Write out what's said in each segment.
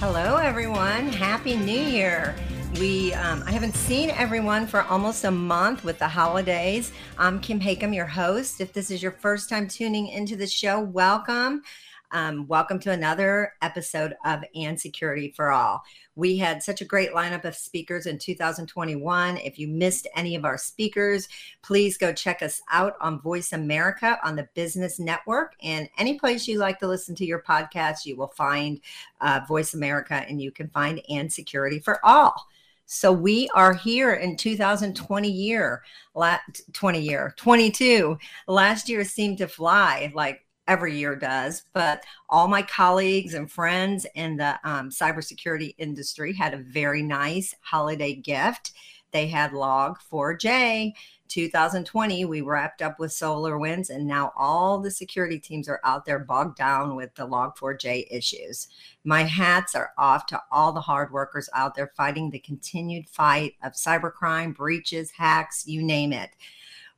Hello, everyone. Happy New Year. We, um, I haven't seen everyone for almost a month with the holidays. I'm Kim Hakem, your host. If this is your first time tuning into the show, welcome. Um, welcome to another episode of And Security for All. We had such a great lineup of speakers in 2021. If you missed any of our speakers, please go check us out on VoiceAmerica on the Business Network. And any place you like to listen to your podcast, you will find uh, VoiceAmerica and you can find And Security for All. So we are here in 2020 year, 20 year, 22. Last year seemed to fly like every year does, but all my colleagues and friends in the um, cybersecurity industry had a very nice holiday gift. They had Log4j 2020. We wrapped up with SolarWinds, and now all the security teams are out there bogged down with the Log4j issues. My hats are off to all the hard workers out there fighting the continued fight of cybercrime, breaches, hacks, you name it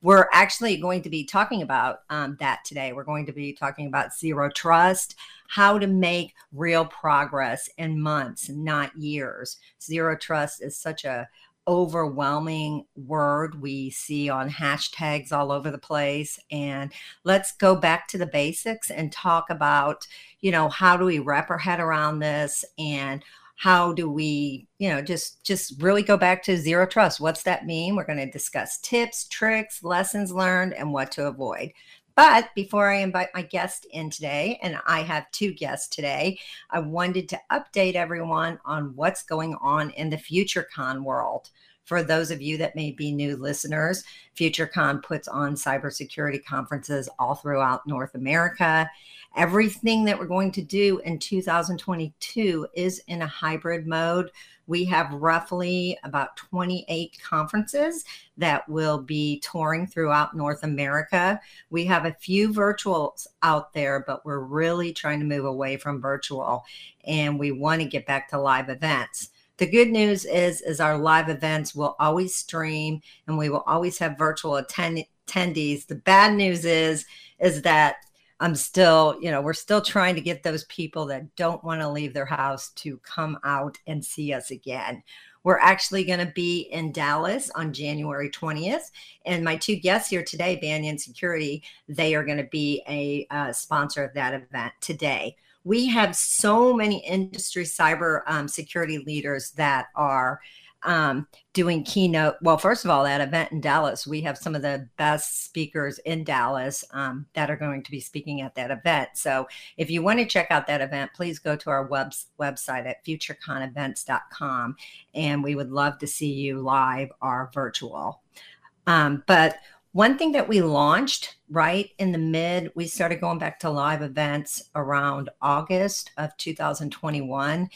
we're actually going to be talking about um, that today. We're going to be talking about zero trust, how to make real progress in months, not years. Zero trust is such a overwhelming word we see on hashtags all over the place and let's go back to the basics and talk about you know how do we wrap our head around this and how do we you know just just really go back to zero trust. What's that mean? We're going to discuss tips tricks lessons learned and what to avoid. But before I invite my guest in today, and I have two guests today, I wanted to update everyone on what's going on in the FutureCon world. For those of you that may be new listeners, FutureCon puts on cybersecurity conferences all throughout North America. Everything that we're going to do in 2022 is in a hybrid mode. We have roughly about 28 conferences that will be touring throughout North America. We have a few virtuals out there, but we're really trying to move away from virtual and we want to get back to live events. The good news is is our live events will always stream and we will always have virtual attend- attendees. The bad news is is that I'm still, you know, we're still trying to get those people that don't want to leave their house to come out and see us again. We're actually going to be in Dallas on January 20th. And my two guests here today, Banyan Security, they are going to be a uh, sponsor of that event today. We have so many industry cyber um, security leaders that are um, doing keynote. Well, first of all, that event in Dallas, we have some of the best speakers in Dallas um, that are going to be speaking at that event. So if you want to check out that event, please go to our web, website at futureconevents.com. And we would love to see you live or virtual. Um, but one thing that we launched right in the mid, we started going back to live events around August of 2021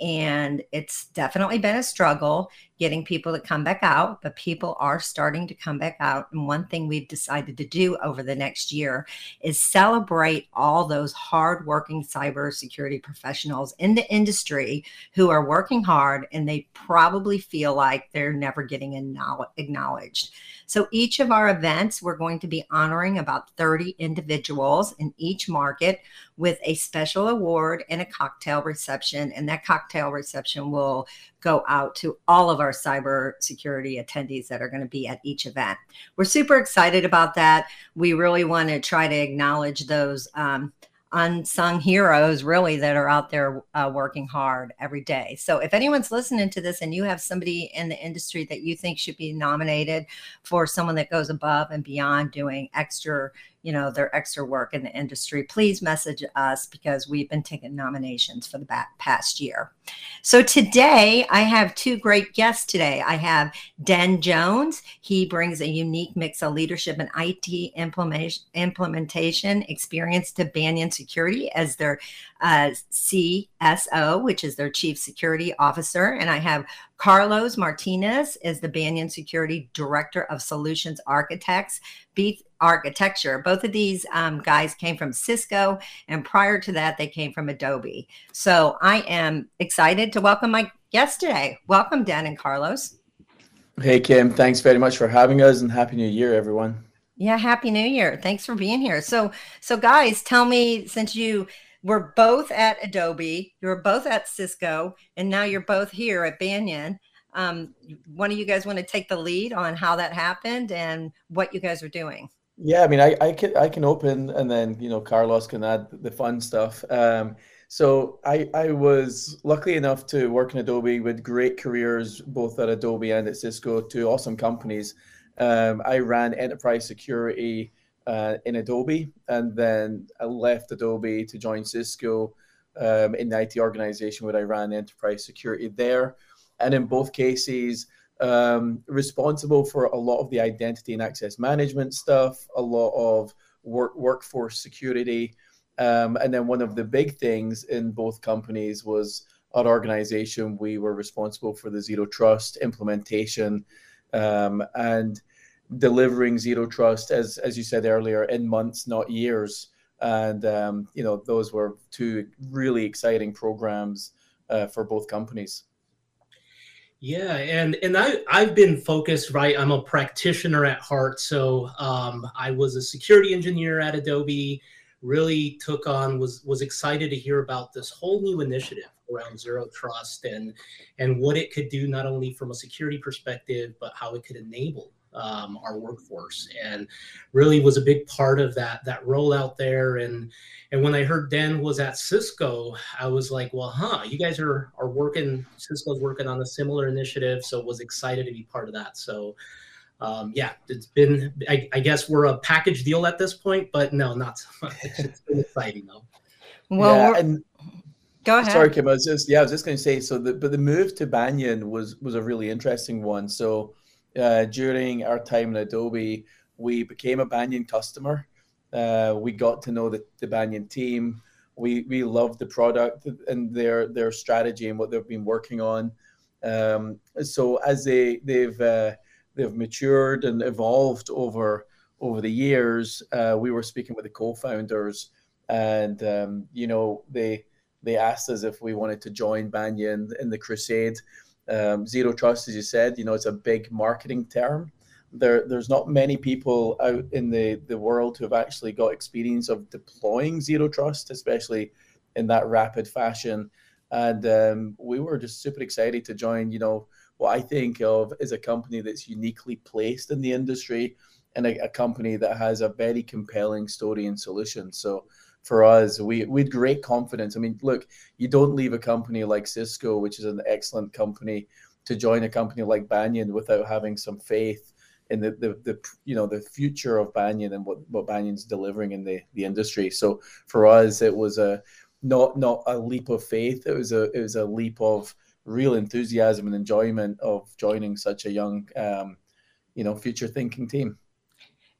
and it's definitely been a struggle getting people to come back out, but people are starting to come back out. And one thing we've decided to do over the next year is celebrate all those hardworking cybersecurity professionals in the industry who are working hard and they probably feel like they're never getting acknowledged. So each of our events, we're going to be honoring about 30 individuals in each market with a special award and a cocktail reception. And that cocktail reception will go out to all of our cyber security attendees that are going to be at each event. We're super excited about that. We really want to try to acknowledge those um, unsung heroes, really, that are out there uh, working hard every day. So, if anyone's listening to this and you have somebody in the industry that you think should be nominated for someone that goes above and beyond doing extra you know their extra work in the industry please message us because we've been taking nominations for the past year. So today i have two great guests today. I have den jones. He brings a unique mix of leadership and it implementation experience to banyan security as their uh, cso which is their chief security officer and i have Carlos Martinez is the Banyan Security Director of Solutions Architects, Beat Architecture. Both of these um, guys came from Cisco, and prior to that, they came from Adobe. So I am excited to welcome my guests today. Welcome, Den and Carlos. Hey, Kim. Thanks very much for having us, and Happy New Year, everyone. Yeah, Happy New Year. Thanks for being here. So, so guys, tell me since you we're both at Adobe, you're both at Cisco, and now you're both here at Banyan. Um, one of you guys want to take the lead on how that happened and what you guys are doing? Yeah, I mean, I, I can I can open, and then you know Carlos can add the fun stuff. Um, so I I was lucky enough to work in Adobe with great careers both at Adobe and at Cisco, two awesome companies. Um, I ran enterprise security uh, in Adobe, and then I left Adobe to join Cisco um, in the IT organization where I ran enterprise security there. And in both cases, um, responsible for a lot of the identity and access management stuff, a lot of work workforce security, um, and then one of the big things in both companies was our organization. We were responsible for the zero trust implementation, um, and delivering zero trust, as as you said earlier, in months, not years. And um, you know, those were two really exciting programs uh, for both companies. Yeah, and and I I've been focused right. I'm a practitioner at heart, so um, I was a security engineer at Adobe. Really took on was was excited to hear about this whole new initiative around zero trust and and what it could do not only from a security perspective, but how it could enable um, our workforce and really was a big part of that that rollout there and and when i heard Dan was at cisco i was like well huh you guys are are working cisco's working on a similar initiative so was excited to be part of that so um, yeah it's been I, I, guess we're a package deal at this point but no not so much it's been exciting though well yeah, and Go ahead. Sorry, Kim. I was just yeah, I was just going to say so. The, but the move to Banyan was was a really interesting one. So uh, during our time in Adobe, we became a Banyan customer. Uh, we got to know the, the Banyan team. We we loved the product and their their strategy and what they've been working on. Um, so as they they've uh, they've matured and evolved over over the years, uh, we were speaking with the co-founders, and um, you know they they asked us if we wanted to join Banyan in the crusade um, zero trust, as you said, you know, it's a big marketing term. There, there's not many people out in the, the world who have actually got experience of deploying zero trust, especially in that rapid fashion. And um, we were just super excited to join, you know, what I think of as a company that's uniquely placed in the industry and a, a company that has a very compelling story and solution. So for us, we we had great confidence. I mean, look, you don't leave a company like Cisco, which is an excellent company, to join a company like Banyan without having some faith in the, the, the you know the future of Banyan and what, what Banyan's delivering in the, the industry. So for us, it was a not not a leap of faith. It was a it was a leap of real enthusiasm and enjoyment of joining such a young, um, you know, future thinking team.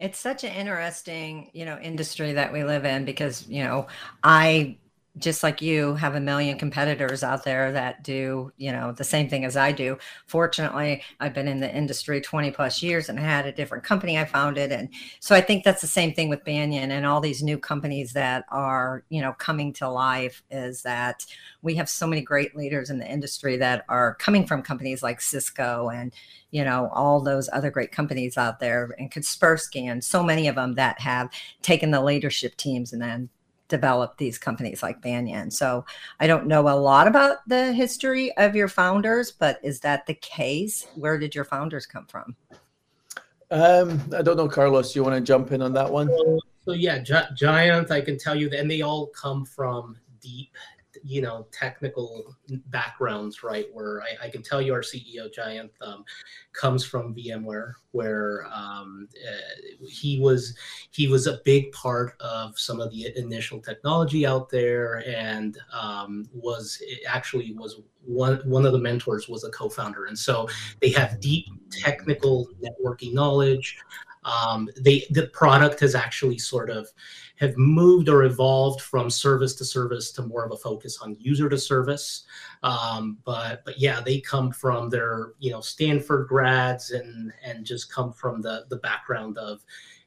It's such an interesting, you know, industry that we live in because, you know, I just like you have a million competitors out there that do you know the same thing as i do. Fortunately i've been in the industry 20 plus years and I had a different company i founded. And so i think that's the same thing with banyan and all these new companies that are you know coming to life is that we have so many great leaders in the industry that are coming from companies like cisco and you know all those other great companies out there and kaspersky and so many of them that have taken the leadership teams and then developed these companies like Banyan. So I don't know a lot about the history of your founders, but is that the case? Where did your founders come from? Um, I don't know, Carlos. You want to jump in on that one? So, so yeah, Gi- Jayanth. I can tell you that, and they all come from deep you know technical backgrounds right where i, I can tell you our ceo Jayanth um, comes from vmware where um, uh, he was he was a big part of some of the initial technology out there and um, was actually was one one of the mentors was a co-founder. And so they have deep technical networking knowledge. Um, they the product has actually sort of have moved or evolved from service to service to more of a focus on user to service. Um, but but yeah, they come from their you know Stanford grads and and just come from the the background of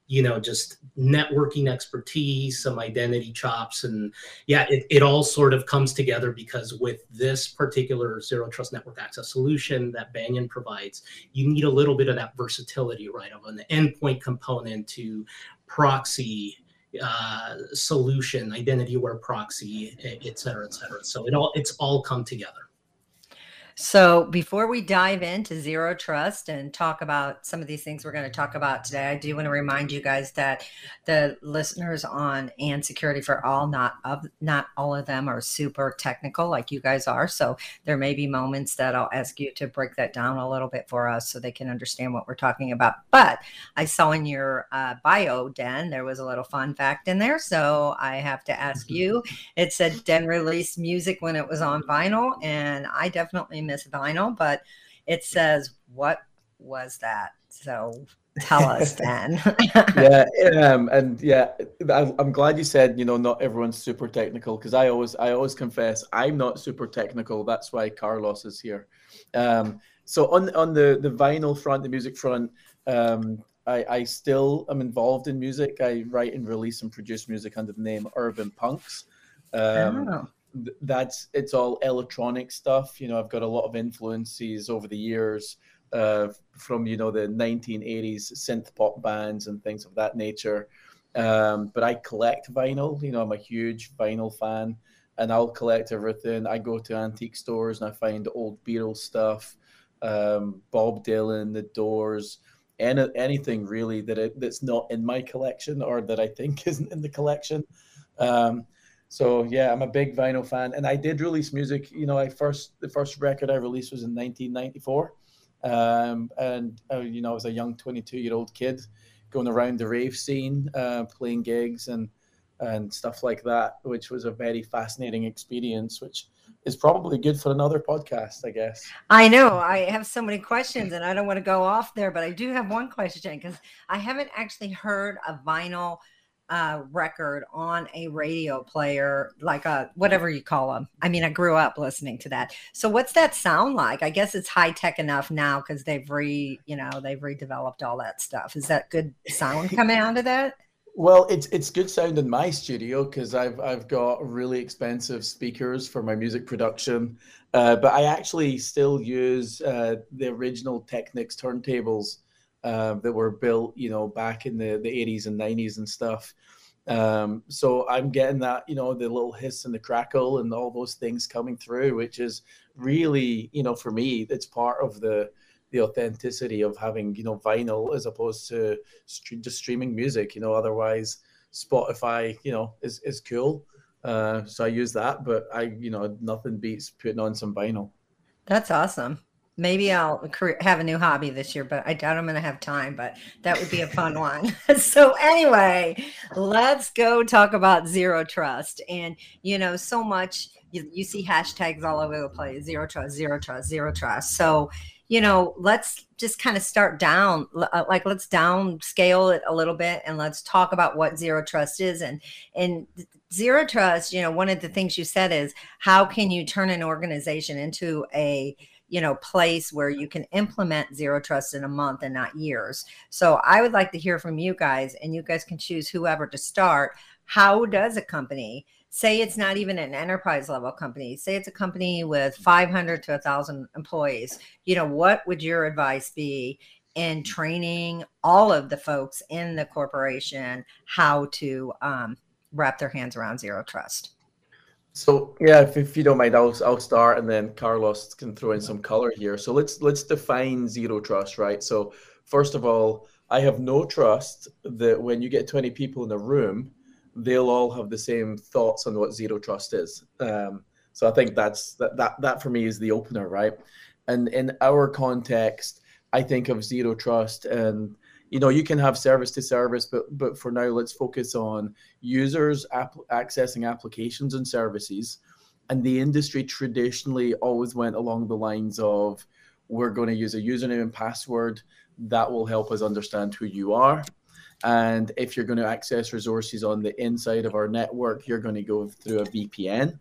you know just networking expertise some identity chops and yeah it, it all sort of comes together because with this particular zero trust network access solution that banyan provides you need a little bit of that versatility right of an endpoint component to proxy uh, solution identity aware proxy et cetera et cetera. So it all it's all come together so, before we dive into zero trust and talk about some of these things we're going to talk about today, I do want to remind you guys that the listeners on and security for all, not of not all of them are super technical like you guys are. So, there may be moments that I'll ask you to break that down a little bit for us so they can understand what we're talking about. But I saw in your uh, bio, Den, there was a little fun fact in there, so I have to ask mm-hmm. you. It said Den released music when it was on vinyl, and I definitely Miss Vinyl, but it says, What was that? So tell us then. yeah, um, and yeah, I'm glad you said you know not everyone's super technical because I always I always confess I'm not super technical. That's why Carlos is here. Um, so on on the the vinyl front, the music front, um, I, I still am involved in music. I write and release and produce music under the name Urban Punks. Um, oh that's it's all electronic stuff. You know, I've got a lot of influences over the years uh, from you know the 1980s synth pop bands and things of that nature. Um, but I collect vinyl. You know, I'm a huge vinyl fan, and I'll collect everything. I go to antique stores and I find old Beatles stuff, um, Bob Dylan, The Doors, any, anything really that it, that's not in my collection or that I think isn't in the collection. Um, so yeah, I'm a big vinyl fan, and I did release music. You know, I first the first record I released was in 1994, um, and uh, you know I was a young 22 year old kid going around the rave scene, uh, playing gigs and and stuff like that, which was a very fascinating experience, which is probably good for another podcast, I guess. I know I have so many questions, and I don't want to go off there, but I do have one question because I haven't actually heard a vinyl uh, record on a radio player, like a whatever you call them. I mean, I grew up listening to that. So, what's that sound like? I guess it's high tech enough now because they've re, you know, they've redeveloped all that stuff. Is that good sound coming out of that? Well, it's it's good sound in my studio because I've I've got really expensive speakers for my music production, uh, but I actually still use uh, the original Technics turntables uh, that were built, you know, back in the, the 80s and 90s and stuff. Um, so I'm getting that, you know, the little hiss and the crackle and all those things coming through, which is really, you know, for me, it's part of the the authenticity of having, you know, vinyl as opposed to st- just streaming music. You know, otherwise Spotify, you know, is is cool. Uh, so I use that, but I, you know, nothing beats putting on some vinyl. That's awesome. Maybe I'll have a new hobby this year, but I doubt I'm going to have time. But that would be a fun one. so, anyway, let's go talk about zero trust. And, you know, so much you, you see hashtags all over the place zero trust, zero trust, zero trust. So, you know, let's just kind of start down, uh, like let's downscale it a little bit and let's talk about what zero trust is. And, and zero trust, you know, one of the things you said is how can you turn an organization into a, you know place where you can implement zero trust in a month and not years. So i would like to hear from you guys and you guys can choose whoever to start. How does a company say it's not even an enterprise level company say it's a company with 500 to 1000 employees you know what would your advice be in training all of the folks in the corporation how to um, wrap their hands around zero trust so yeah, if, if you don't mind, I'll I'll start, and then Carlos can throw in some color here. So let's let's define zero trust, right? So first of all, I have no trust that when you get twenty people in a room, they'll all have the same thoughts on what zero trust is. Um, So I think that's that that that for me is the opener, right? And in our context, I think of zero trust and you know you can have service to service but but for now let's focus on users app- accessing applications and services. And the industry traditionally always went along the lines of we're going to use a username and password that will help us understand who you are. And if you're going to access resources on the inside of our network you're going to go through a vpn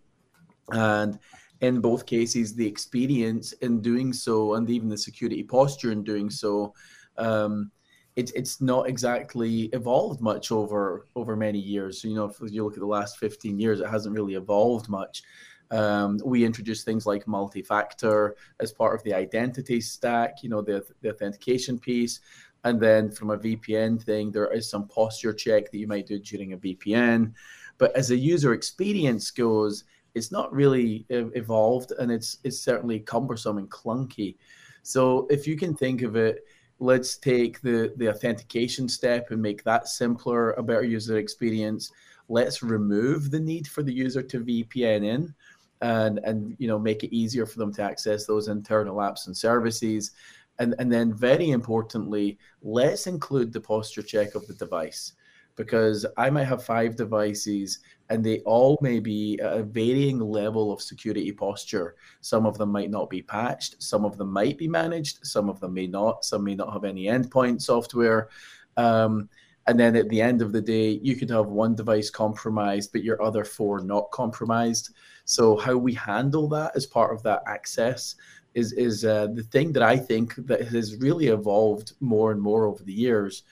and in both cases the experience in doing so and even the security posture in doing so um, it, it's not exactly evolved much over over many years. So, you know, if you look at the last 15 years, it hasn't really evolved much. Um, we introduced things like multi-factor as part of the identity stack, you know, the, the authentication piece. And then from a VPN thing, there is some posture check that you might do during a VPN. But as a user experience goes, it's not really evolved and it's it's certainly cumbersome and clunky. So if you can think of it, let's take the the authentication step and make that simpler, a better user experience. Let's remove the need for the user to VPN in and and you know make it easier for them to access those internal apps and services. And, and then very importantly, let's include the posture check of the device because I might have five devices and they all may be at a varying level of security posture. Some of them might not be patched, some of them might be managed, some of them may not, some may not have any endpoint software. Um, and then at the end of the day, you could have one device compromised, but your other four not compromised. So how we handle that as part of that access is is uh, the thing that I think that has really evolved more and more over the years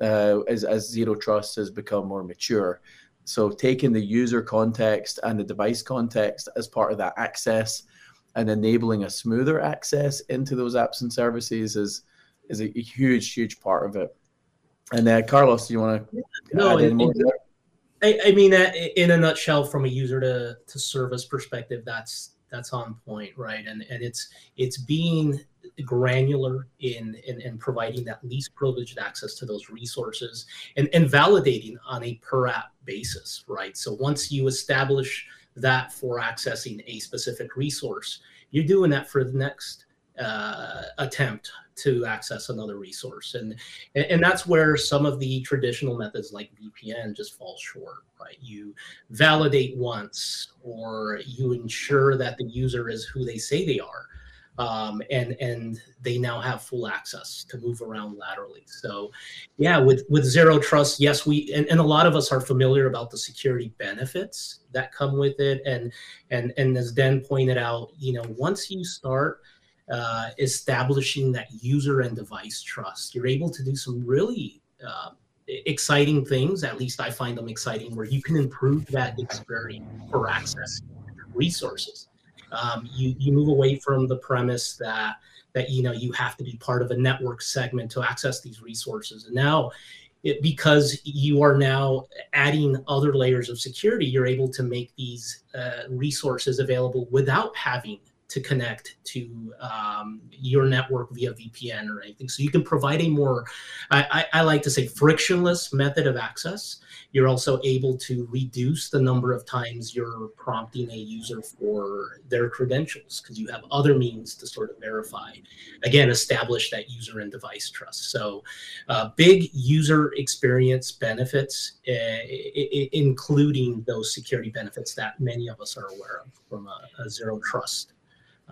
uh, as as zero trust has become more mature. So taking the user context and the device context as part of that access and enabling a smoother access into those apps and services is is a, huge, huge part of it. And uh, Carlos, do you want to no, add in more? I, I mean, uh, in a nutshell, from a user to, to service perspective, that's that's on point, right? And and it's it's being granular in, in, in providing that least privileged access to those resources and, and validating on a per app basis, right? So once you establish that for accessing a specific resource, you're doing that for the next uh, attempt to access another resource. And and that's where some of the traditional methods like vpn just fall short right? You validate once or you ensure that the user is who they say they are um, and and they now have full access to move around laterally. So, yeah, with with zero trust, yes, we and, and a lot of us are familiar about the security benefits that come with it, and and and as Den pointed out, you know, once you start uh, establishing that user and device trust, you're able to do some really uh, exciting things. At least I find them exciting, where you can improve that experience for access resources um, you you move away from the premise that that you know you have to be part of a network segment to access these resources. And now it, because you are now adding other layers of security you're able to make these uh, resources available without having to connect to um, your network via VPN or anything. So you can provide a more, I, I, I, like to say, frictionless method of access. You're also able to reduce the number of times you're prompting a user for their credentials because you have other means to sort of verify. Again, establish that user and device trust. So, uh, big user experience benefits, uh, including those security benefits that many of us are aware of from a, a zero trust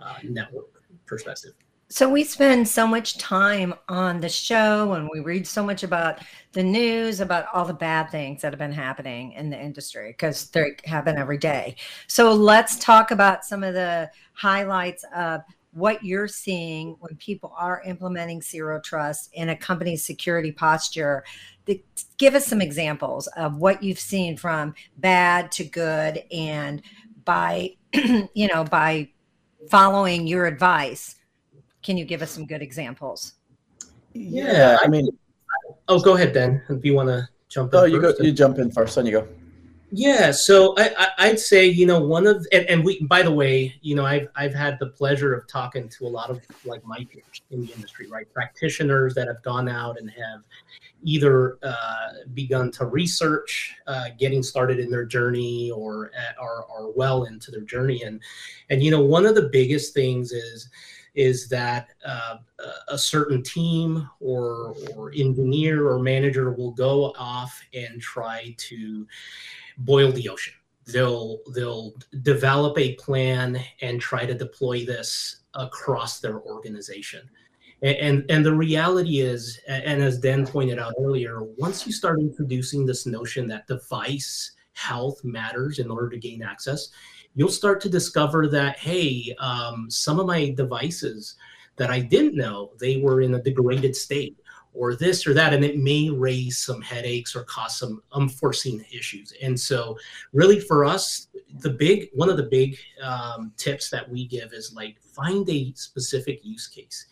uh, network perspective. So we spend so much time on the show and we read so much about the news about all the bad things that have been happening in the industry because they happen every day. So let's talk about some of the highlights of what you're seeing when people are implementing zero trust in a company's security posture. give us some examples of what you've seen from bad to good and by you know by following your advice. Can you give us some good examples? Yeah, I mean, oh, go ahead, Den. If you want to jump in. Oh, you first. go. You jump in first. Then you go. Yeah, so I, would say you know one of and, and, we by the way you know I've I've had the pleasure of talking to a lot of like my peers in the industry, right? Practitioners that have gone out and have either uh, begun to research, uh, getting started in their journey, or are are well into their journey, and and you know one of the biggest things is is that uh, a certain team or or engineer or manager will go off and try to boil the ocean. They'll they'll develop a plan and try to deploy this across their organization. And, and, and the reality is, and as Den pointed out earlier, once you start introducing this notion that device health matters in order to gain access, you'll start to discover that hey, um, some of my devices that I didn't know they were in a degraded state or this or that and it may raise some headaches or cause some unforeseen issues. And so really for us the big one of the big um, tips that we give is like find a specific use case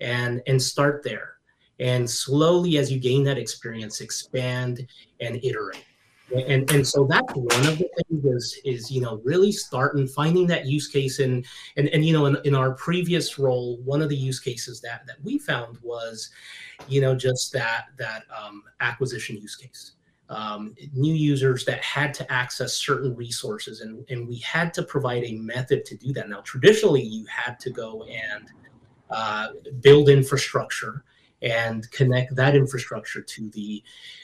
and and start there. And slowly as you gain that experience expand and iterate and and so that's one of the things is is you know really starting finding that use case. And and and you know in, in our previous role one of the use cases that that we found was you know just that that um, acquisition use case. Um, new users that had to access certain resources and and we had to provide a method to do that. Now traditionally you had to go and uh, build infrastructure and connect that infrastructure to the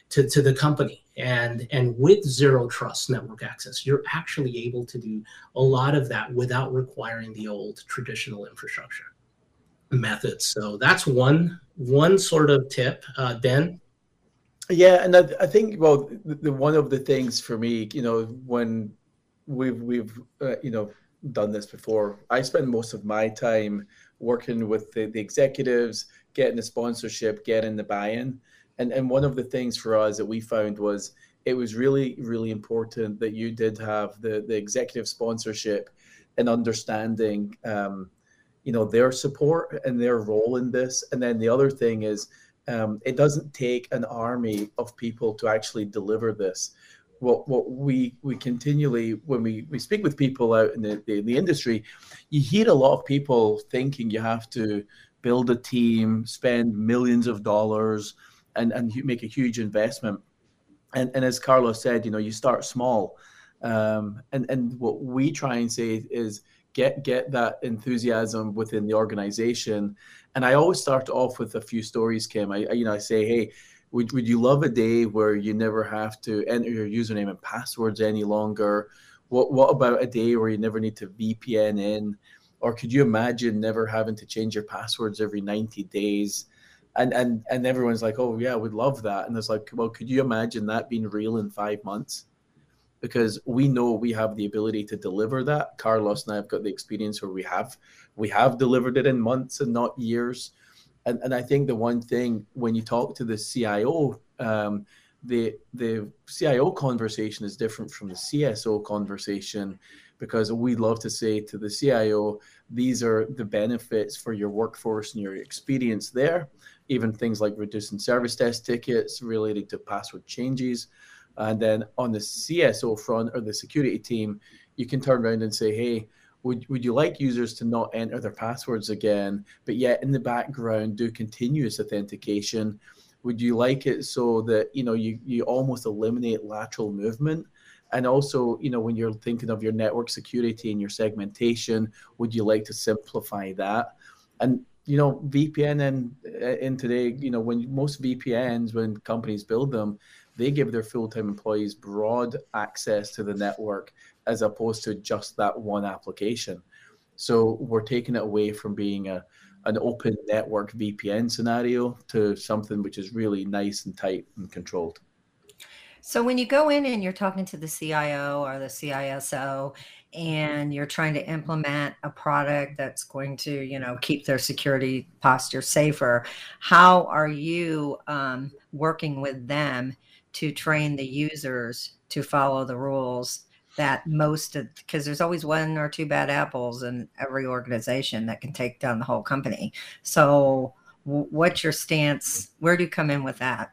to, to the company and and with zero trust network access you're actually able to do a lot of that without requiring the old traditional infrastructure methods. So that's one one sort of tip. Uh den? Yeah and i, I think well the, one of the things for me you know when we've we've uh, you know done this before i spend most of my time working with the, the executives getting the sponsorship getting the buy-in and and one of the things for us that we found was it was really really important that you did have the the executive sponsorship and understanding um, you know their support and their role in this. And then the other thing is um, it doesn't take an army of people to actually deliver this. What what we we continually when we we speak with people out in the, the, the industry you hear a lot of people thinking you have to build a team spend millions of dollars and and make a huge investment. And and as Carlos said, you know, you start small. Um, and and what we try and say is get get that enthusiasm within the organization. And I always start off with a few stories, Kim. I, you know I say, hey, would would you love a day where you never have to enter your username and passwords any longer? What what about a day where you never need to VPN in? Or could you imagine never having to change your passwords every 90 days? And and and everyone's like, oh yeah, we'd love that. And it's like, well, could you imagine that being real in five months? Because we know we have the ability to deliver that. Carlos and I have got the experience where we have we have delivered it in months and not years. And and I think the one thing when you talk to the CIO, um, the the CIO conversation is different from the CSO conversation because we love to say to the CIO, these are the benefits for your workforce and your experience there even things like reducing service desk tickets related to password changes. And then on the CSO front or the security team, you can turn around and say, hey, would, would you like users to not enter their passwords again, but yet in the background do continuous authentication? Would you like it so that you know you, you almost eliminate lateral movement? And also, you know, when you're thinking of your network security and your segmentation, would you like to simplify that? And you know vpn and uh, in today you know when most vpns when companies build them they give their full-time employees broad access to the network as opposed to just that one application. So we're taking it away from being a an open network vpn scenario to something which is really nice and tight and controlled. So when you go in and you're talking to the cio or the ciso and you're trying to implement a product that's going to you know keep their security posture safer how are you um, working with them to train the users to follow the rules that most of because there's always one or two bad apples in every organization that can take down the whole company. So what's your stance? Where do you come in with that?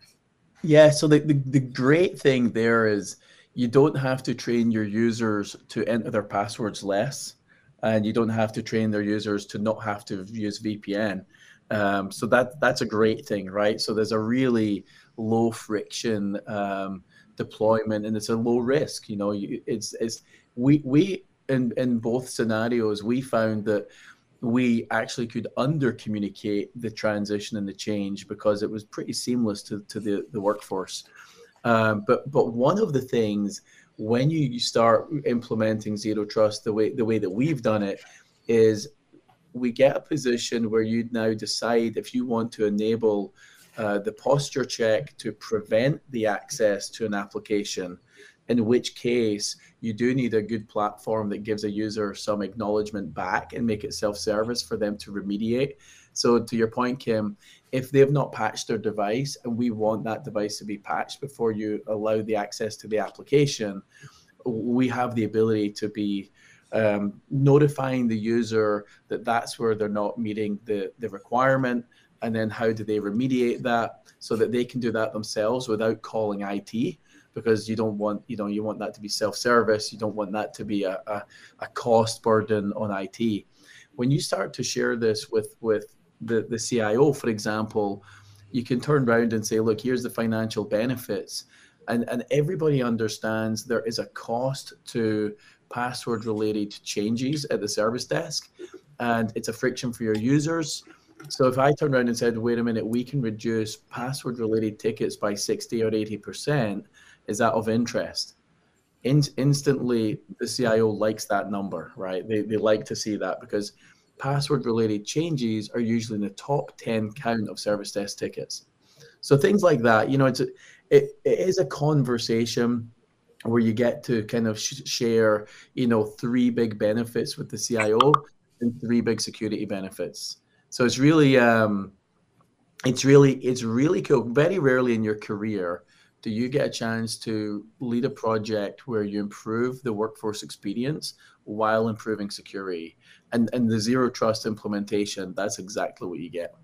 Yeah so the, the, the great thing there is you don't have to train your users to enter their passwords less, and you don't have to train their users to not have to use VPN. Um, so that that's a great thing, right? So there's a really low friction um, deployment, and it's a low risk. You know, it's it's we we in in both scenarios we found that we actually could under communicate the transition and the change because it was pretty seamless to, to the, the workforce. Um, but but one of the things when you, start implementing zero trust the way the way that we've done it is we get a position where you'd now decide if you want to enable uh, the posture check to prevent the access to an application in which case you do need a good platform that gives a user some acknowledgement back and make it self-service for them to remediate so to your point kim if they've not patched their device and we want that device to be patched before you allow the access to the application we have the ability to be um, notifying the user that that's where they're not meeting the, the requirement. And then how do they remediate that? So that they can do that themselves without calling IT because you don't want you know you want that to be self-service. You don't want that to be a, a, a cost burden on IT when you start to share this with with the, the CIO for example you can turn around and say look here's the financial benefits and and everybody understands there is a cost to password related changes at the service desk and it's a friction for your users so if I turned around and said, wait a minute, we can reduce password related tickets by 60 or 80%, is that of interest? In, instantly, the CIO likes that number, right? They, they like to see that because password related changes are usually in the top 10 count of service desk tickets. So things like that, you know, it's a, it, it is a conversation where you get to kind of sh- share, you know, three big benefits with the CIO and three big security benefits. So it's really, um, it's really, it's really cool. Very rarely in your career do you get a chance to lead a project where you improve the workforce experience while improving security? And, and the zero trust implementation, that's exactly what you get.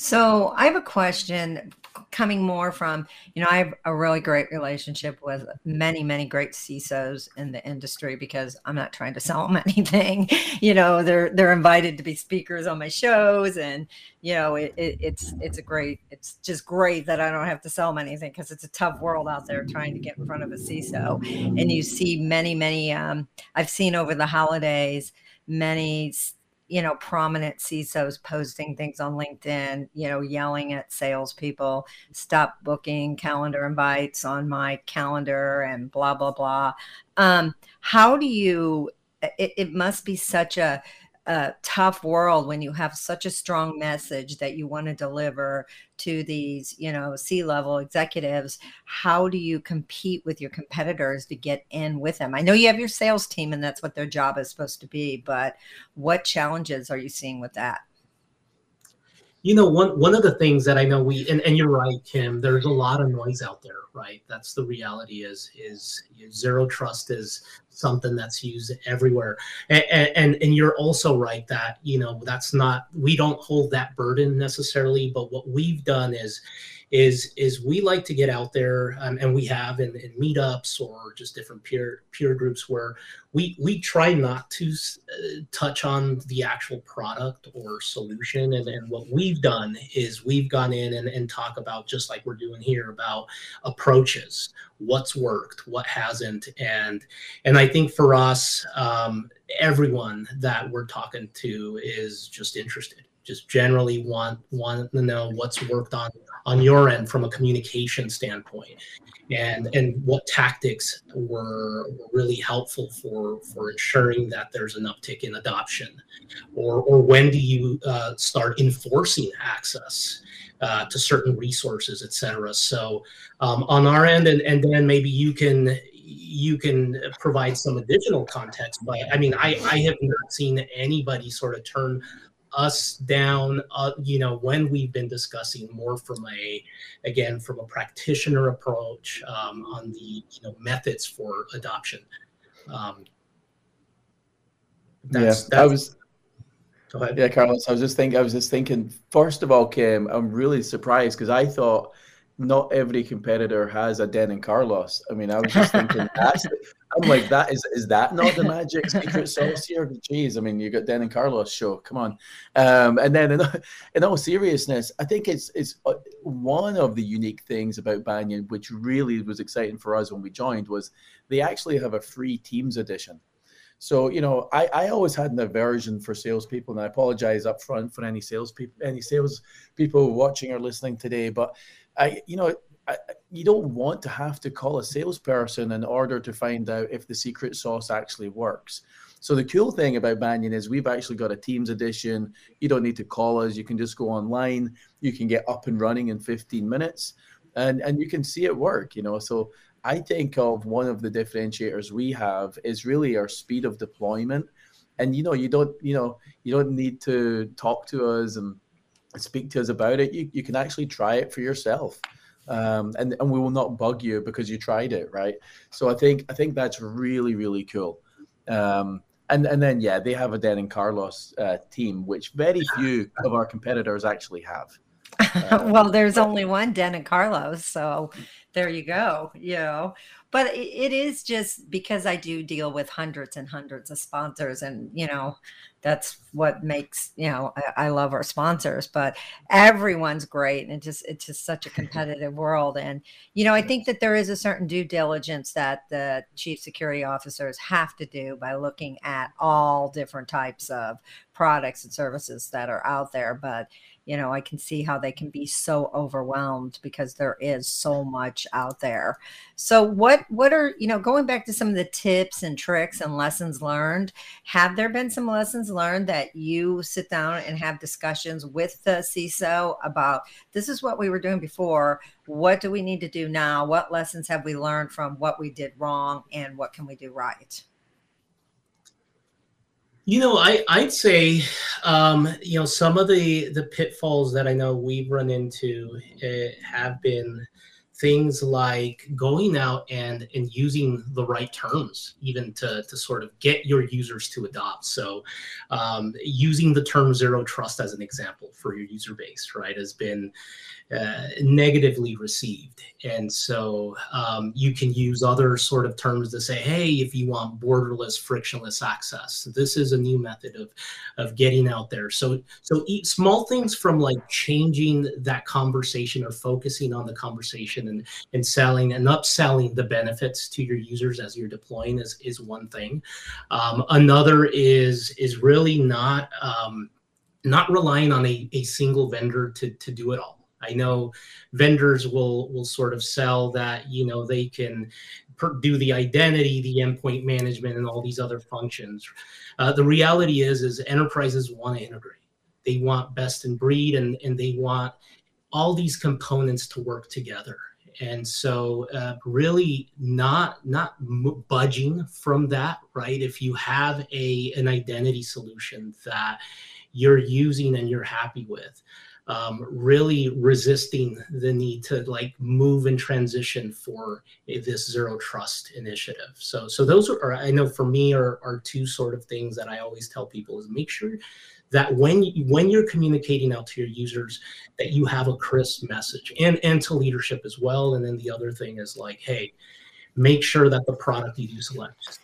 So I have a question coming more from, you know, I have a really great relationship with many, many great CISOs in the industry because I'm not trying to sell them anything. you know, they're they're invited to be speakers on my shows, and you know, it, it, it's it's a great, it's just great that I don't have to sell them anything because it's a tough world out there trying to get in front of a CISO, and you see many, many. Um, I've seen over the holidays many you know, prominent CISOs posting things on LinkedIn, you know, yelling at salespeople, stop booking calendar invites on my calendar and blah, blah, blah. Um, how do you, it, it must be such a, a tough world when you have such a strong message that you want to deliver to these you know c-level executives how do you compete with your competitors to get in with them? I know you have your sales team and that's what their job is supposed to be but what challenges are you seeing with that you know one one of the things that i know we and, and you're right kim there's a lot of noise out there right? That's the reality is is zero trust is something that's used everywhere. And, and and you're also right that you know that's not we don't hold that burden necessarily but what we've done is is is we like to get out there um, and we have in, in, meetups or just different peer peer groups where we we try not to uh, touch on the actual product or solution. And, what we've done is we've gone in and, and talk about just like we're doing here about approaches what's worked what hasn't. And and i think for us um, everyone that we're talking to is just interested just generally want want to know what's worked on on your end from a communication standpoint. And and what tactics were, really helpful for for ensuring that there's an uptick in adoption. Or or when do you uh, start enforcing access uh, to certain resources et cetera. So um, on our end and, and then maybe you can you can provide some additional context but i mean i i have not seen anybody sort of turn us down uh, you know when we've been discussing more from a again from a practitioner approach um, on the you know methods for adoption. Um, that's, yeah that's, i was yeah carlos i was just thinking i was just thinking first of all kim i'm really surprised because i thought not every competitor has a Den and Carlos. I mean, I was just thinking that's. I'm like, that is is that not the magic secret sauce here? Jeez, I mean, you got Den and Carlos show. Come on, um, and then in, in all seriousness, I think it's it's uh, one of the unique things about Banyan, which really was exciting for us when we joined, was they actually have a free Teams edition. So you know, I, I always had an aversion for salespeople, and I apologize up front for any salespeople, any sales people watching or listening today. But I, you know, I, you don't want to have to call a salesperson in order to find out if the secret sauce actually works. So the cool thing about Banyan is we've actually got a Teams edition. You don't need to call us. You can just go online. You can get up and running in 15 minutes, and and you can see it work. You know, so I think of one of the differentiators we have is really our speed of deployment. And you know, you don't, you know, you don't need to talk to us and speak to us about it. You, you can actually try it for yourself. Um, and, and we will not bug you because you tried it, right? So I think I think that's really, really cool. Um, and and then yeah, they have a Den and Carlos uh, team, which very few of our competitors actually have. Uh, well, there's only one Den and Carlos, so there you go you know? But it, it is just because i do deal with hundreds and hundreds of sponsors and you know that's what makes you know I, I, love our sponsors but everyone's great and it just it's just such a competitive world. And you know i think that there is a certain due diligence that the chief security officers have to do by looking at all different types of products and services that are out there but you know i can see how they can be so overwhelmed because there is so much out there. So what what are you know going back to some of the tips and tricks and lessons learned have there been some lessons learned that you sit down and have discussions with the ciso about this is what we were doing before. What do we need to do now? What lessons have we learned from what we did wrong and what can we do right? You know, I I'd say, um, you know, some of the the pitfalls that I know we've run into uh, have been things like going out and and using the right terms even to to sort of get your users to adopt. So um, using the term zero trust as an example for your user base right has been uh, negatively received. And so um, you can use other sort of terms to say, hey, if you want borderless, frictionless access, this is a new method of, of getting out there. So, so small things from like changing that conversation or focusing on the conversation and, and selling and upselling the benefits to your users as you're deploying is, is one thing. Um, another is, is really not, um, not relying on a, a single vendor to, to do it all I know vendors will will sort of sell that you know they can do the identity, the endpoint management, and all these other functions. Uh, the reality is, is enterprises want to integrate. They want best in breed, and and they want all these components to work together. And so, uh, really, not not budging from that, right? If you have a an identity solution that you're using and you're happy with um, really resisting the need to like move and transition for this zero trust initiative. So, so those are, I know for me are, are two sort of things that I always tell people is make sure that when when you're communicating out to your users that you have a crisp message and and to leadership as well. And then the other thing is like, hey, make sure that the product you select.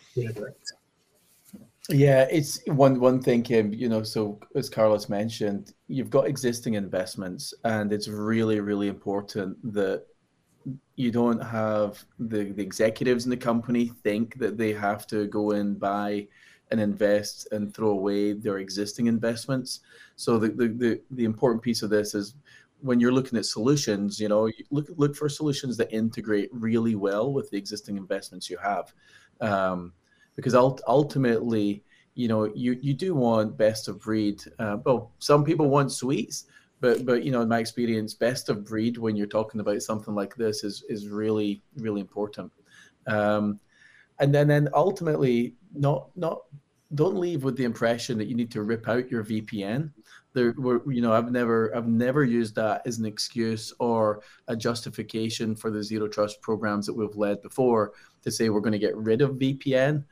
Yeah, it's one one thing, Kim. You know, so as Carlos mentioned, you've got existing investments, and it's really, really important that you don't have the, the executives in the company think that they have to go and buy and invest and throw away their existing investments. So the, the, the, the important piece of this is when you're looking at solutions, you know, look look for solutions that integrate really well with the existing investments you have. Um, because ultimately, you know, you you do want best of breed. Uh, well, some people want suites, but but you know, in my experience, best of breed when you're talking about something like this is is really really important. Um, and then then ultimately, not not don't leave with the impression that you need to rip out your VPN. There were, you know, I've never, I've never used that as an excuse or a justification for the zero trust programs that we've led before to say we're going to get rid of VPN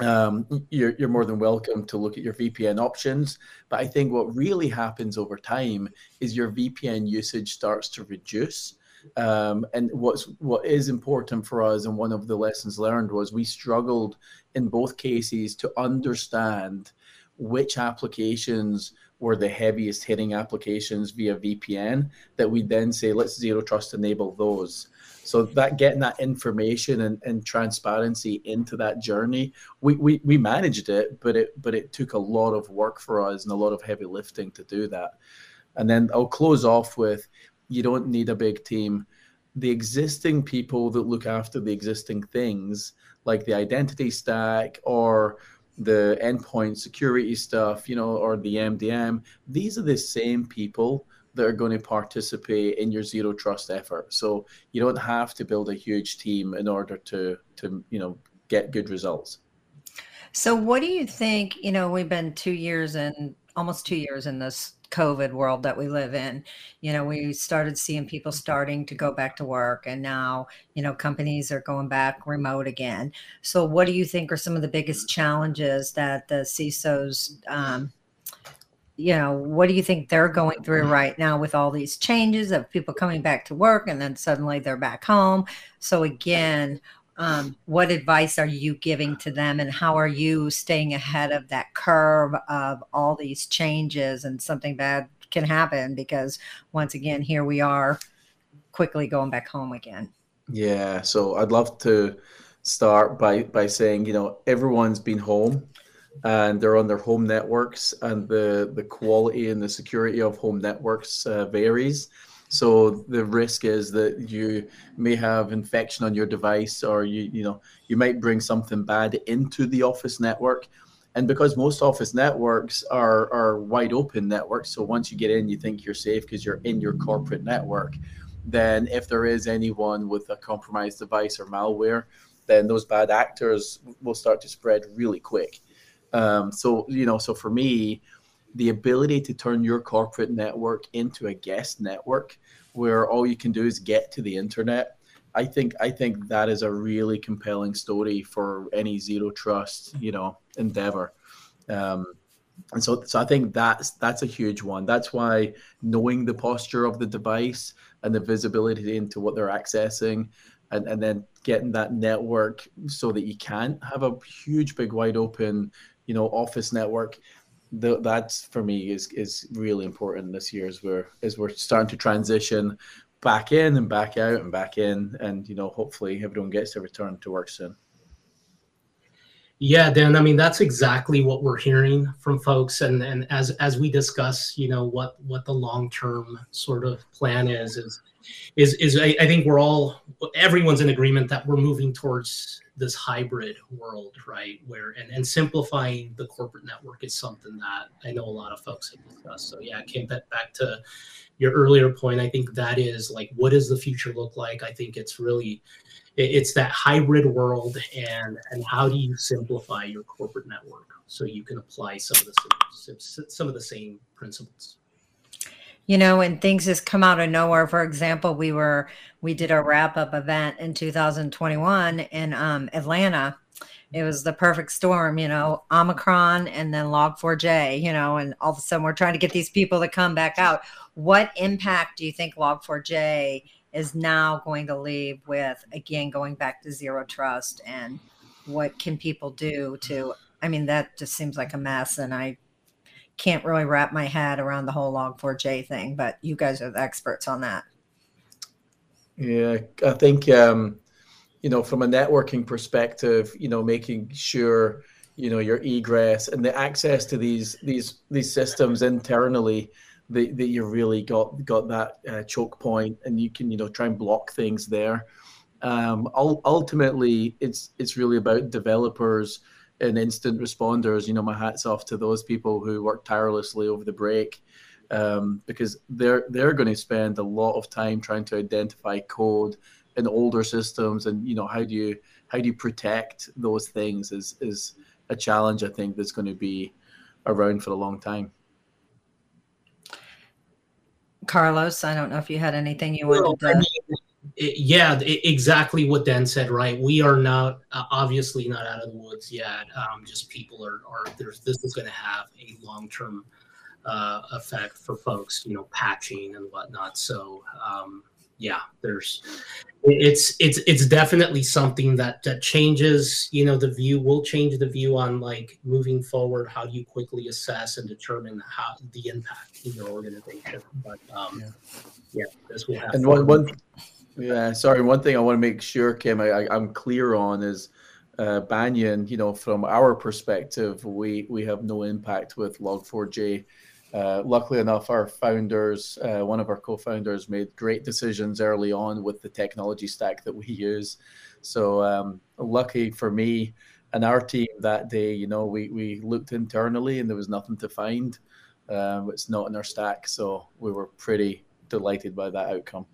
um, you're, you're more than welcome to look at your VPN options. But I think what really happens over time is your VPN usage starts to reduce. Um, and what's what is important for us, and one of the lessons learned was we struggled in both cases to understand which applications were the heaviest hitting applications via VPN that we then say let's zero trust enable those. So that getting that information and, and transparency into that journey, we, we we managed it, but it but it took a lot of work for us and a lot of heavy lifting to do that. And then I'll close off with you don't need a big team. The existing people that look after the existing things, like the identity stack or the endpoint security stuff, you know, or the MDM, these are the same people that are going to participate in your zero trust effort. So you don't have to build a huge team in order to to you know get good results. So what do you think, you know, we've been 2 years and almost 2 years in this COVID world that we live in. You know, we mm-hmm. started seeing people mm-hmm. starting to go back to work, and now, you know, companies are going back remote again. So, what do you think are some of the biggest mm-hmm. challenges that the CISOs, um, you know, what do you think they're going through right now with all these changes of people coming back to work and then suddenly they're back home? So, again, um, what advice are you giving to them and how are you staying ahead of that curve of all these changes and something bad can happen? Because once again here we are quickly going back home again. Yeah so i'd love to start by by saying you know everyone's been home and they're on their home networks and the the quality and the security of home networks uh, varies so the risk is that you may have infection on your device, or you you know you might bring something bad into the office network. And because most office networks are are wide open networks, so once you get in, you think you're safe because you're in your corporate network. Then if there is anyone with a compromised device or malware, then those bad actors will start to spread really quick. Um, so you know, so for me, the ability to turn your corporate network into a guest network where all you can do is get to the internet. I think i think that is a really compelling story for any zero trust you know endeavor. Um, and so so i think that's that's a huge one. That's why knowing the posture of the device and the visibility into what they're accessing and, and then getting that network so that you can have a huge big wide open you know office network the, that's for me is is really important this year as we're as we're starting to transition back in and back out and back in and you know hopefully everyone gets to return to work soon yeah dan i mean that's exactly what we're hearing from folks and and as as we discuss you know what what the long term sort of plan is is is is I, I think we're all everyone's in agreement that we're moving towards this hybrid world, right? Where and, and simplifying the corporate network is something that I know a lot of folks have discussed. So yeah, came back back to your earlier point. I think that is like, what does the future look like? I think it's really it's that hybrid world and and how do you simplify your corporate network so you can apply some of the some of the same principles you know, and things just come out of nowhere. For example, we were we did a wrap up event in 2021 in um, Atlanta. It was the perfect storm, you know, Omicron and then Log4j, you know, and all of a sudden we're trying to get these people to come back out. What impact do you think Log4j is now going to leave with again going back to zero trust and what can people do to I mean that just seems like a mess and I can't really wrap my head around the whole log4j thing but you guys are the experts on that. Yeah i think um you know from a networking perspective you know making sure you know your egress and the access to these these these systems internally that, that you really got got that uh, choke point and you can you know try and block things there um ultimately it's it's really about developers and incident responders. You know, my hats off to those people who work tirelessly over the break um, because they're they're going to spend a lot of time trying to identify code in older systems, and you know, how do you how do you protect those things is is a challenge I think that's going to be around for a long time. Carlos, I don't know if you had anything you wanted to. I mean, yeah, exactly what Dan said. Right, we are not uh, obviously not out of the woods yet. Um, just people are are there's this is going to have a long term uh, effect for folks, you know, patching and whatnot. So um, yeah, there's it's it's it's definitely something that that changes you know the view will change the view on like moving forward how you quickly assess and determine how the impact in your organization but um yeah, yeah this will and one one yeah sorry one thing i want to make sure kim I, I i'm clear on is uh, Banyan, you know, from our perspective, we we have no impact with Log4j uh, luckily enough, our founders, uh, one of our co-founders, made great decisions early on with the technology stack that we use. So um, lucky for me and our team that day, you know, we we looked internally and there was nothing to find. Um, it's not in our stack, so we were pretty delighted by that outcome.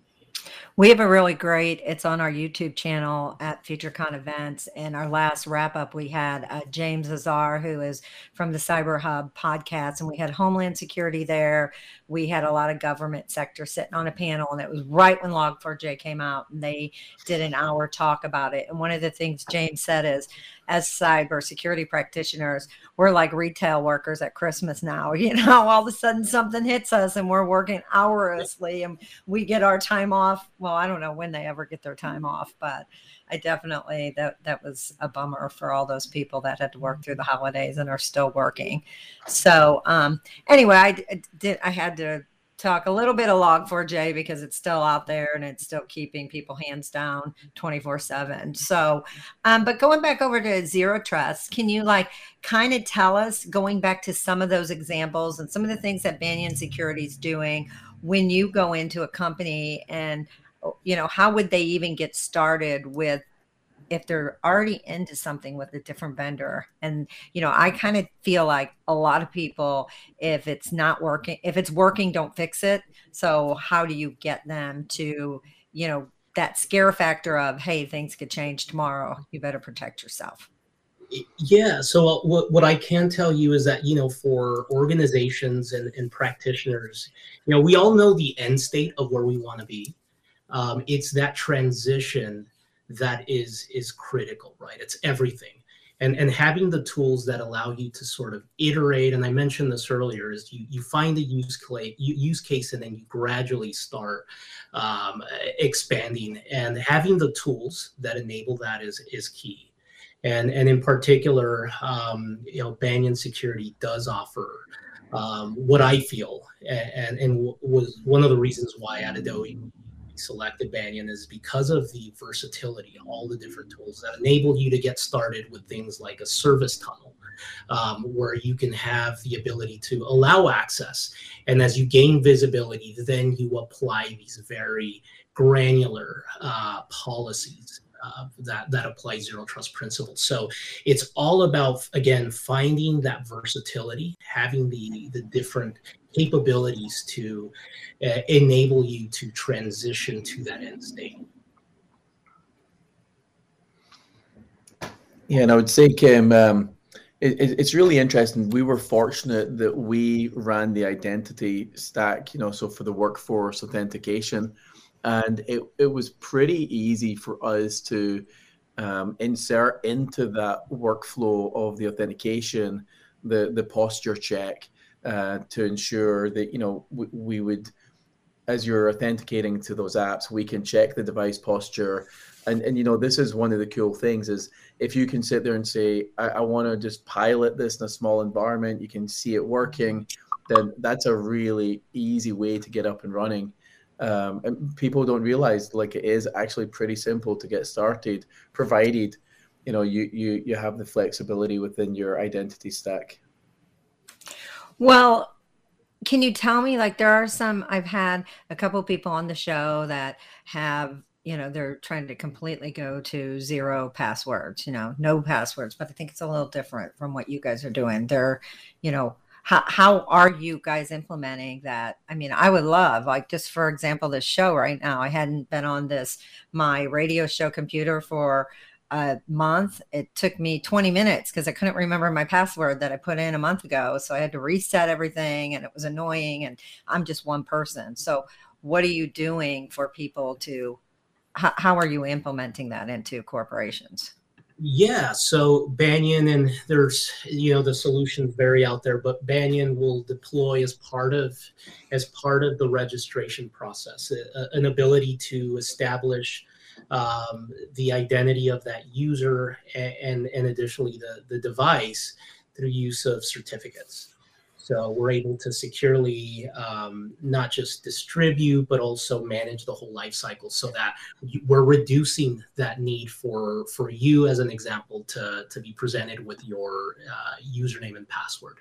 We have a really great, it's on our YouTube channel at FutureCon events. And our last wrap up, we had uh, James Azar, who is from the Cyber Hub podcast, and we had Homeland Security there. We had a lot of government sector sitting on a panel, and it was right when Log4j came out, and they did an hour talk about it. And one of the things James said is, as cybersecurity practitioners, we're like retail workers at Christmas now. You know, all of a sudden something hits us and we're working hourlessly and we get our time off. Well, I don't know when they ever get their time off, but I definitely that that was a bummer for all those people that had to work through the holidays and are still working. So um, anyway, I, I did I had to talk a little bit of log4j because it's still out there and it's still keeping people hands down 24 7 so um, but going back over to zero trust can you like kind of tell us going back to some of those examples and some of the things that banyan security is doing when you go into a company and you know how would they even get started with if they're already into something with a different vendor and you know i kind of feel like a lot of people if it's not working if it's working don't fix it. So how do you get them to you know that scare factor of hey things could change tomorrow. You better protect yourself. Yeah so uh, what, what i can tell you is that you know for organizations and, and practitioners you know we all know the end state of where we want to be. Um, it's that transition that is is critical right? It's everything. And and having the tools that allow you to sort of iterate and i mentioned this earlier is you you find the use case use case and then you gradually start um, expanding. And having the tools that enable that is is key. And and in particular um, you know banyan security does offer um, what i feel and and was one of the reasons why adobe selected Banyan is because of the versatility, all the different tools that enable you to get started with things like a service tunnel, um, where you can have the ability to allow access. And as you gain visibility, then you apply these very granular uh, policies uh, that that apply zero trust principles. So it's all about again finding that versatility, having the the different capabilities to uh, enable you to transition to that end state. Yeah, and I would say, Kim, um, it, it's really interesting. We were fortunate that we ran the identity stack, you know, so for the workforce authentication, and it, it was pretty easy for us to um, insert into that workflow of the authentication the the posture check uh, to ensure that you know we, we, would as you're authenticating to those apps we can check the device posture. And and you know this is one of the cool things is if you can sit there and say i, I want to just pilot this in a small environment you can see it working then that's a really easy way to get up and running. Um, and people don't realize like it is actually pretty simple to get started provided you know you you you have the flexibility within your identity stack well, can you tell me like there are some I've had a couple people on the show that have you know they're trying to completely go to zero passwords you know no passwords but i think it's a little different from what you guys are doing. They're you know how, how are you guys implementing that? I mean i would love like just for example this show right now i hadn't been on this my radio show computer for a month. It took me 20 minutes because I couldn't remember my password that I put in a month ago. So I had to reset everything and it was annoying. And I'm just one person. So, what are you doing for people to, how, how are you implementing that into corporations? Yeah, so Banyan and there's you know the solutions vary out there, but Banyan will deploy as part of as part of the registration process a, an ability to establish um, the identity of that user and, and, additionally the the device through use of certificates. So we're able to securely um, not just distribute, but also manage the whole life cycle so that we're reducing that need for, for you, as an example, to, to be presented with your uh, username and password.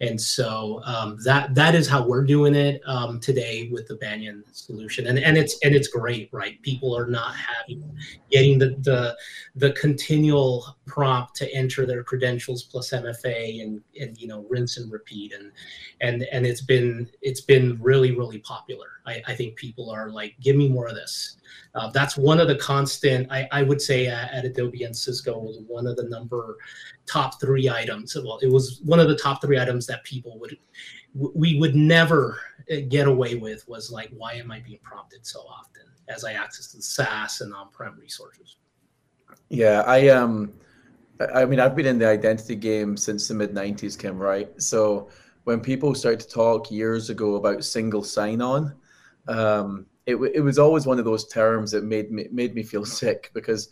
And so um, that that is how we're doing it um, today with the Banyan solution, and and it's and it's great, right? People are not having getting the the the continual prompt to enter their credentials plus MFA and and you know rinse and repeat, and and and it's been it's been really really popular. I, I think people are like, give me more of this. Uh, that's one of the constant, I, I would say at, at, Adobe and Cisco was one of the number top three items. Well, it was one of the top three items that people would, we would never uh, get away with was like, why am I being prompted so often as I access the SaaS and on-prem resources? Yeah, I, um, I mean, I've been in the identity game since the mid 90s, Kim, right? So when people started to talk years ago about single sign on, um, it, it was always one of those terms that made me made me feel sick because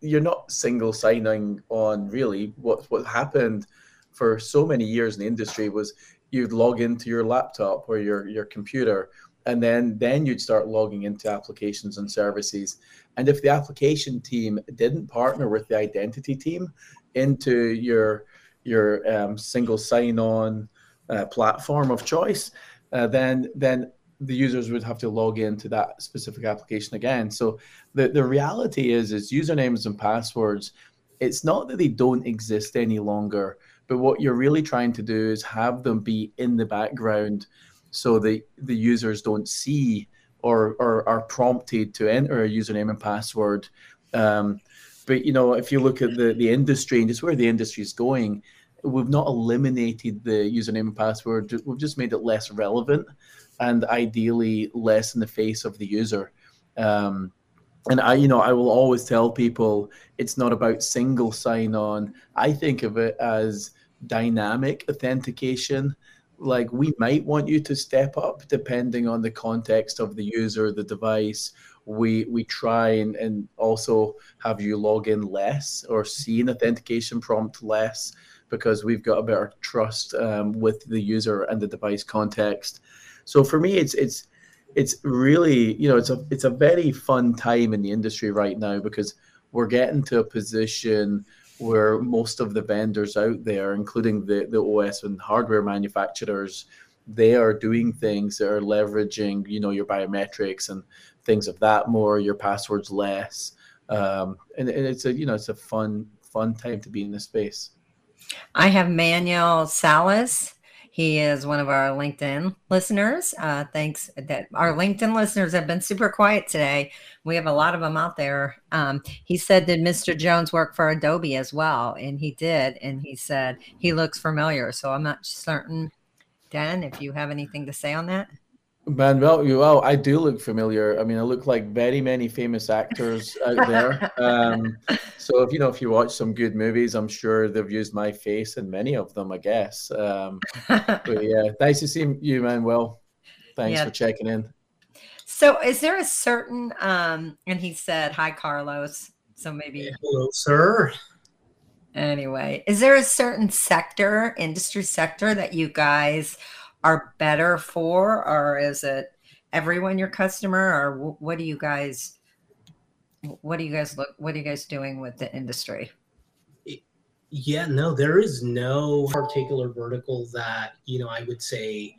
you're not single signing on really. What what happened for so many years in the industry was you'd log into your laptop or your your computer and then then you'd start logging into applications and services. And if the application team didn't partner with the identity team into your your um, single sign on uh, platform of choice uh, then then the users would have to log into that specific application again. So the, the reality is is usernames and passwords, it's not that they don't exist any longer, but what you're really trying to do is have them be in the background so the, the users don't see or, or are prompted to enter a username and password. Um, but you know, if you look at the, the industry and just where the industry is going, we've not eliminated the username and password. We've just made it less relevant and ideally less in the face of the user. Um, and I, you know, I will always tell people it's not about single sign on. I think of it as dynamic authentication. Like we might want you to step up depending on the context of the user, the device. We we try and, and also have you log in less or see an authentication prompt less because we've got a better trust um, with the user and the device context. So for me, it's it's it's really you know it's a it's a very fun time in the industry right now because we're getting to a position where most of the vendors out there, including the the OS and hardware manufacturers, they are doing things that are leveraging you know your biometrics and things of that more, your passwords less, um, and, and it's a you know it's a fun fun time to be in this space. I have Manuel Salas he is one of our LinkedIn listeners. Uh, thanks that our LinkedIn listeners have been super quiet today. We have a lot of them out there. Um, he said, Did Mr. Jones work for Adobe as well? And he did. And he said, He looks familiar. So I'm not certain, Dan, if you have anything to say on that. Man, well, well, I do look familiar. I mean, I look like very many famous actors out there. Um, so if you know, if you watch some good movies, I'm sure they've used my face in many of them. I guess. Um, but yeah, nice to see you, Manuel. Thanks yeah. for checking in. So, is there a certain? Um, and he said, "Hi, Carlos." So maybe. Hello, sir. Anyway, is there a certain sector, industry sector that you guys? Are better for, or is it everyone your customer, or what do you guys? What do you guys look? What are you guys doing with the industry? Yeah, no, there is no particular vertical that you know I would say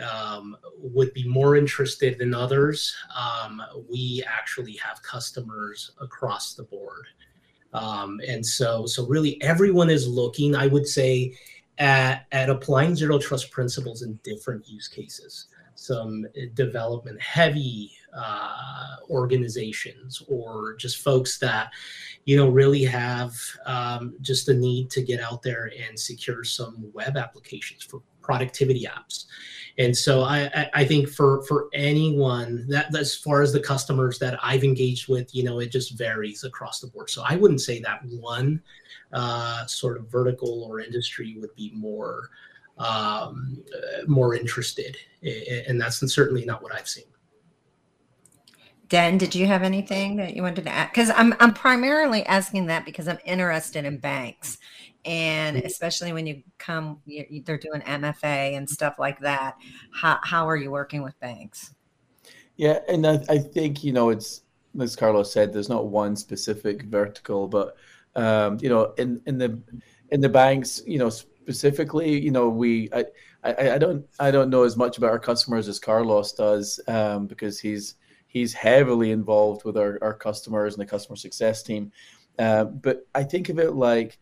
um, would be more interested than others. Um, we actually have customers across the board, um, and so so really everyone is looking. I would say at, at applying zero trust principles in different use cases. Some development heavy uh, organizations or just folks that you know really have um, just the need to get out there and secure some web applications for productivity apps and so I, I think for for anyone that as far as the customers that I've engaged with, you know, it just varies across the board. So I wouldn't say that one uh, sort of vertical or industry would be more um, more interested, and that's certainly not what I've seen. Den, did you have anything that you wanted to add? Because I'm I'm primarily asking that because I'm interested in banks and mm-hmm. especially when you come they're doing mfa and stuff like that how, how are you working with banks yeah and I, I think you know it's as carlos said there's not one specific vertical but um, you know in in the in the banks you know specifically you know we I, I, I don't I don't know as much about our customers as Carlos does um, because he's he's heavily involved with our, our customers and the customer success team. Uh, but I think of it like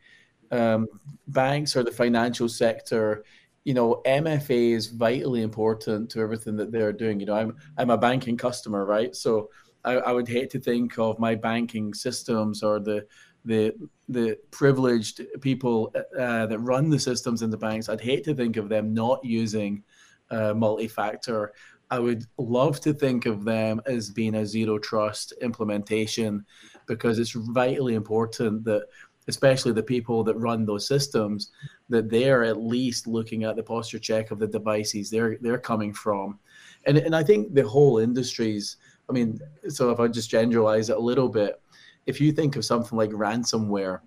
um, banks or the financial sector, you know, MFA is vitally important to everything that they're doing. You know, I'm I'm a banking customer, right? So I, I would hate to think of my banking systems or the the the privileged people uh, that run the systems in the banks. I'd hate to think of them not using uh, multi-factor. I would love to think of them as being a zero trust implementation because it's vitally important that especially the people that run those systems, that they're at least looking at the posture check of the devices they're they're coming from. And and I think the whole industries, I mean, so if I just generalize it a little bit, if you think of something like ransomware,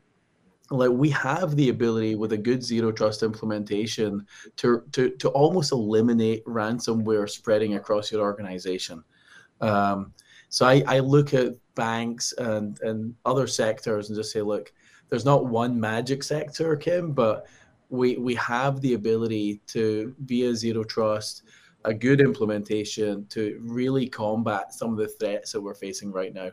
like we have the ability with a good zero trust implementation to to to almost eliminate ransomware spreading across your organization. Um, so I, I look at banks and and other sectors and just say, look, there's not one magic sector, Kim, but we we have the ability to via zero trust, a good implementation to really combat some of the threats that we're facing right now.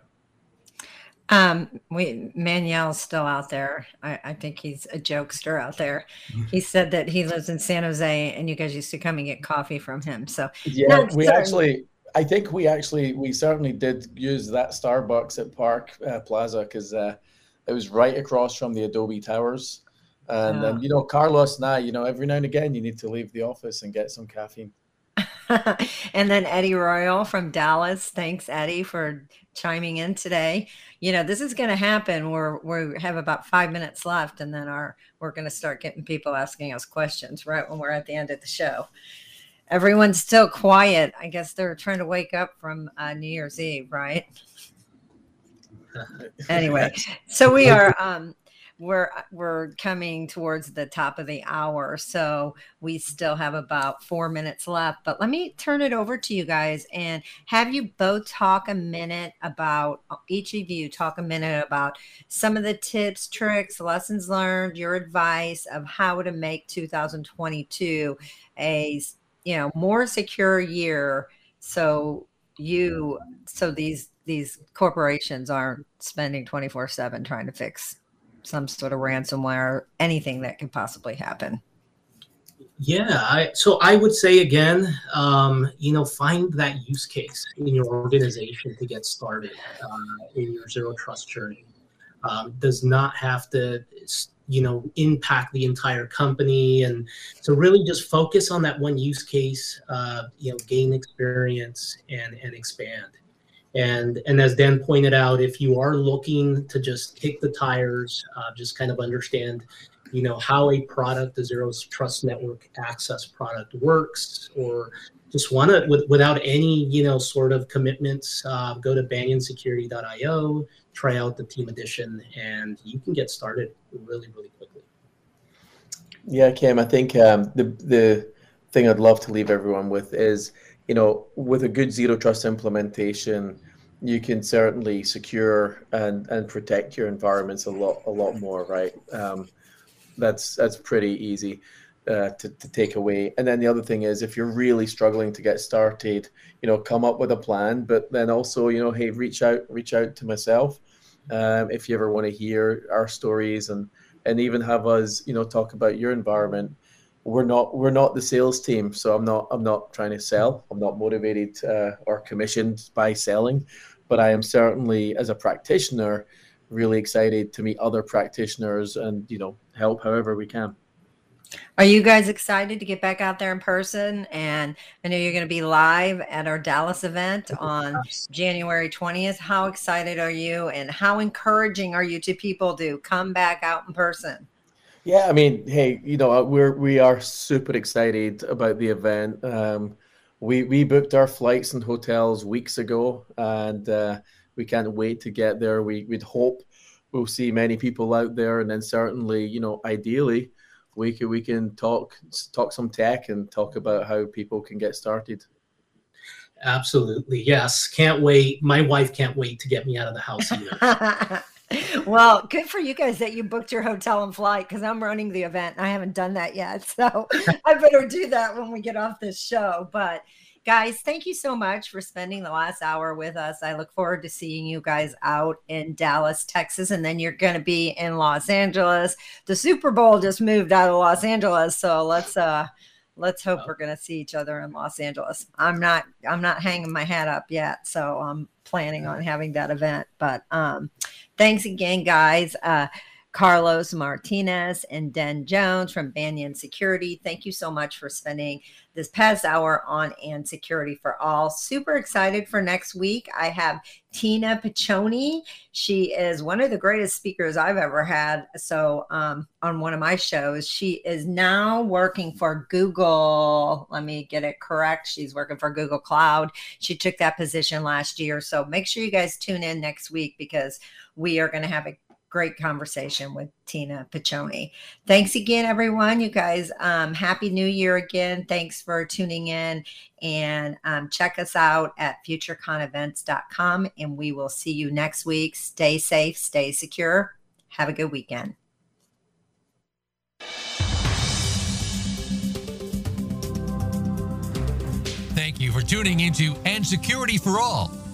Um, we Manuel's still out there. I, I think he's a jokester out there. He said that he lives in San Jose, and you guys used to come and get coffee from him. So yeah, we certain. actually. I think we actually we certainly did use that Starbucks at Park uh, Plaza because uh, it was right across from the Adobe Towers. And then, you know, Carlos and I, you know, every now and again, you need to leave the office and get some caffeine. and then Eddie Royal from Dallas. Thanks, Eddie, for chiming in today. You know, this is going to happen. We're we have about five minutes left, and then our we're going to start getting people asking us questions right when we're at the end of the show. Everyone's still quiet. I guess they're trying to wake up from uh, New Year's Eve, right? Anyway, so we are um we're we're coming towards the top of the hour so we still have about four minutes left but let me turn it over to you guys and have you both talk a minute about each of you talk a minute about some of the tips tricks lessons learned your advice of how to make 2022 a you know more secure year so you so these these corporations aren't spending 24 7 trying to fix some sort of ransomware or anything that could possibly happen. Yeah I, so i would say again um, you know find that use case in your organization to get started uh, in your zero trust journey. Um, does not have to you know impact the entire company. And so really just focus on that one use case uh, you know gain experience and and expand and and as Dan pointed out, if you are looking to just kick the tires, uh, just kind of understand, you know, how a product, the Zero Trust Network Access product works, or just want to with, without any you know sort of commitments, uh, go to banyansecurity.io, try out the Team Edition, and you can get started really really quickly. Yeah, Kim, I think um, the the thing I'd love to leave everyone with is you know, with a good zero trust implementation, you can certainly secure and, and protect your environments a lot a lot more, right? Um, that's that's pretty easy uh, to, to take away. And then the other thing is, if you're really struggling to get started, you know, come up with a plan. But then also, you know, hey, reach out reach out to myself um, if you ever want to hear our stories and and even have us, you know, talk about your environment we're not we're not the sales team, so I'm not I'm not trying to sell. I'm not motivated uh, or commissioned by selling, but I am certainly as a practitioner really excited to meet other practitioners and you know help however we can. Are you guys excited to get back out there in person? And I know you're going to be live at our Dallas event on January 20th. How excited are you? And how encouraging are you to people to come back out in person? Yeah, I mean, hey, you know, uh, we're we are super excited about the event. Um, we we booked our flights and hotels weeks ago, and uh, we can't wait to get there. We we'd hope we'll see many people out there, and then certainly, you know, ideally we can we can talk talk some tech and talk about how people can get started. Absolutely, yes. Can't wait. My wife can't wait to get me out of the house either. well, good for you guys that you booked your hotel and flight because I'm running the event and I haven't done that yet. So I better do that when we get off this show. But guys, thank you so much for spending the last hour with us. I look forward to seeing you guys out in Dallas, Texas, and then you're going to be in Los Angeles. The Super Bowl just moved out of Los Angeles, so let's uh let's hope we're going to see each other in Los Angeles. I'm not I'm not hanging my hat up yet, so I'm planning on having that event. But um thanks again guys. Uh Carlos Martinez and Den Jones from Banyan Security. Thank you so much for spending this past hour on and security for all. Super excited for next week. I have Tina Piccioni. She is one of the greatest speakers I've ever had. So, um, on one of my shows, she is now working for Google. Let me get it correct. She's working for Google Cloud. She took that position last year. So, make sure you guys tune in next week because we are going to have a great conversation with Tina Piccioni. Thanks again, everyone. You guys, um, happy new year again. Thanks for tuning in and um, check us out at futureconevents.com. And we will see you next week. Stay safe, stay secure. Have a good weekend. Thank you for tuning into And Security for All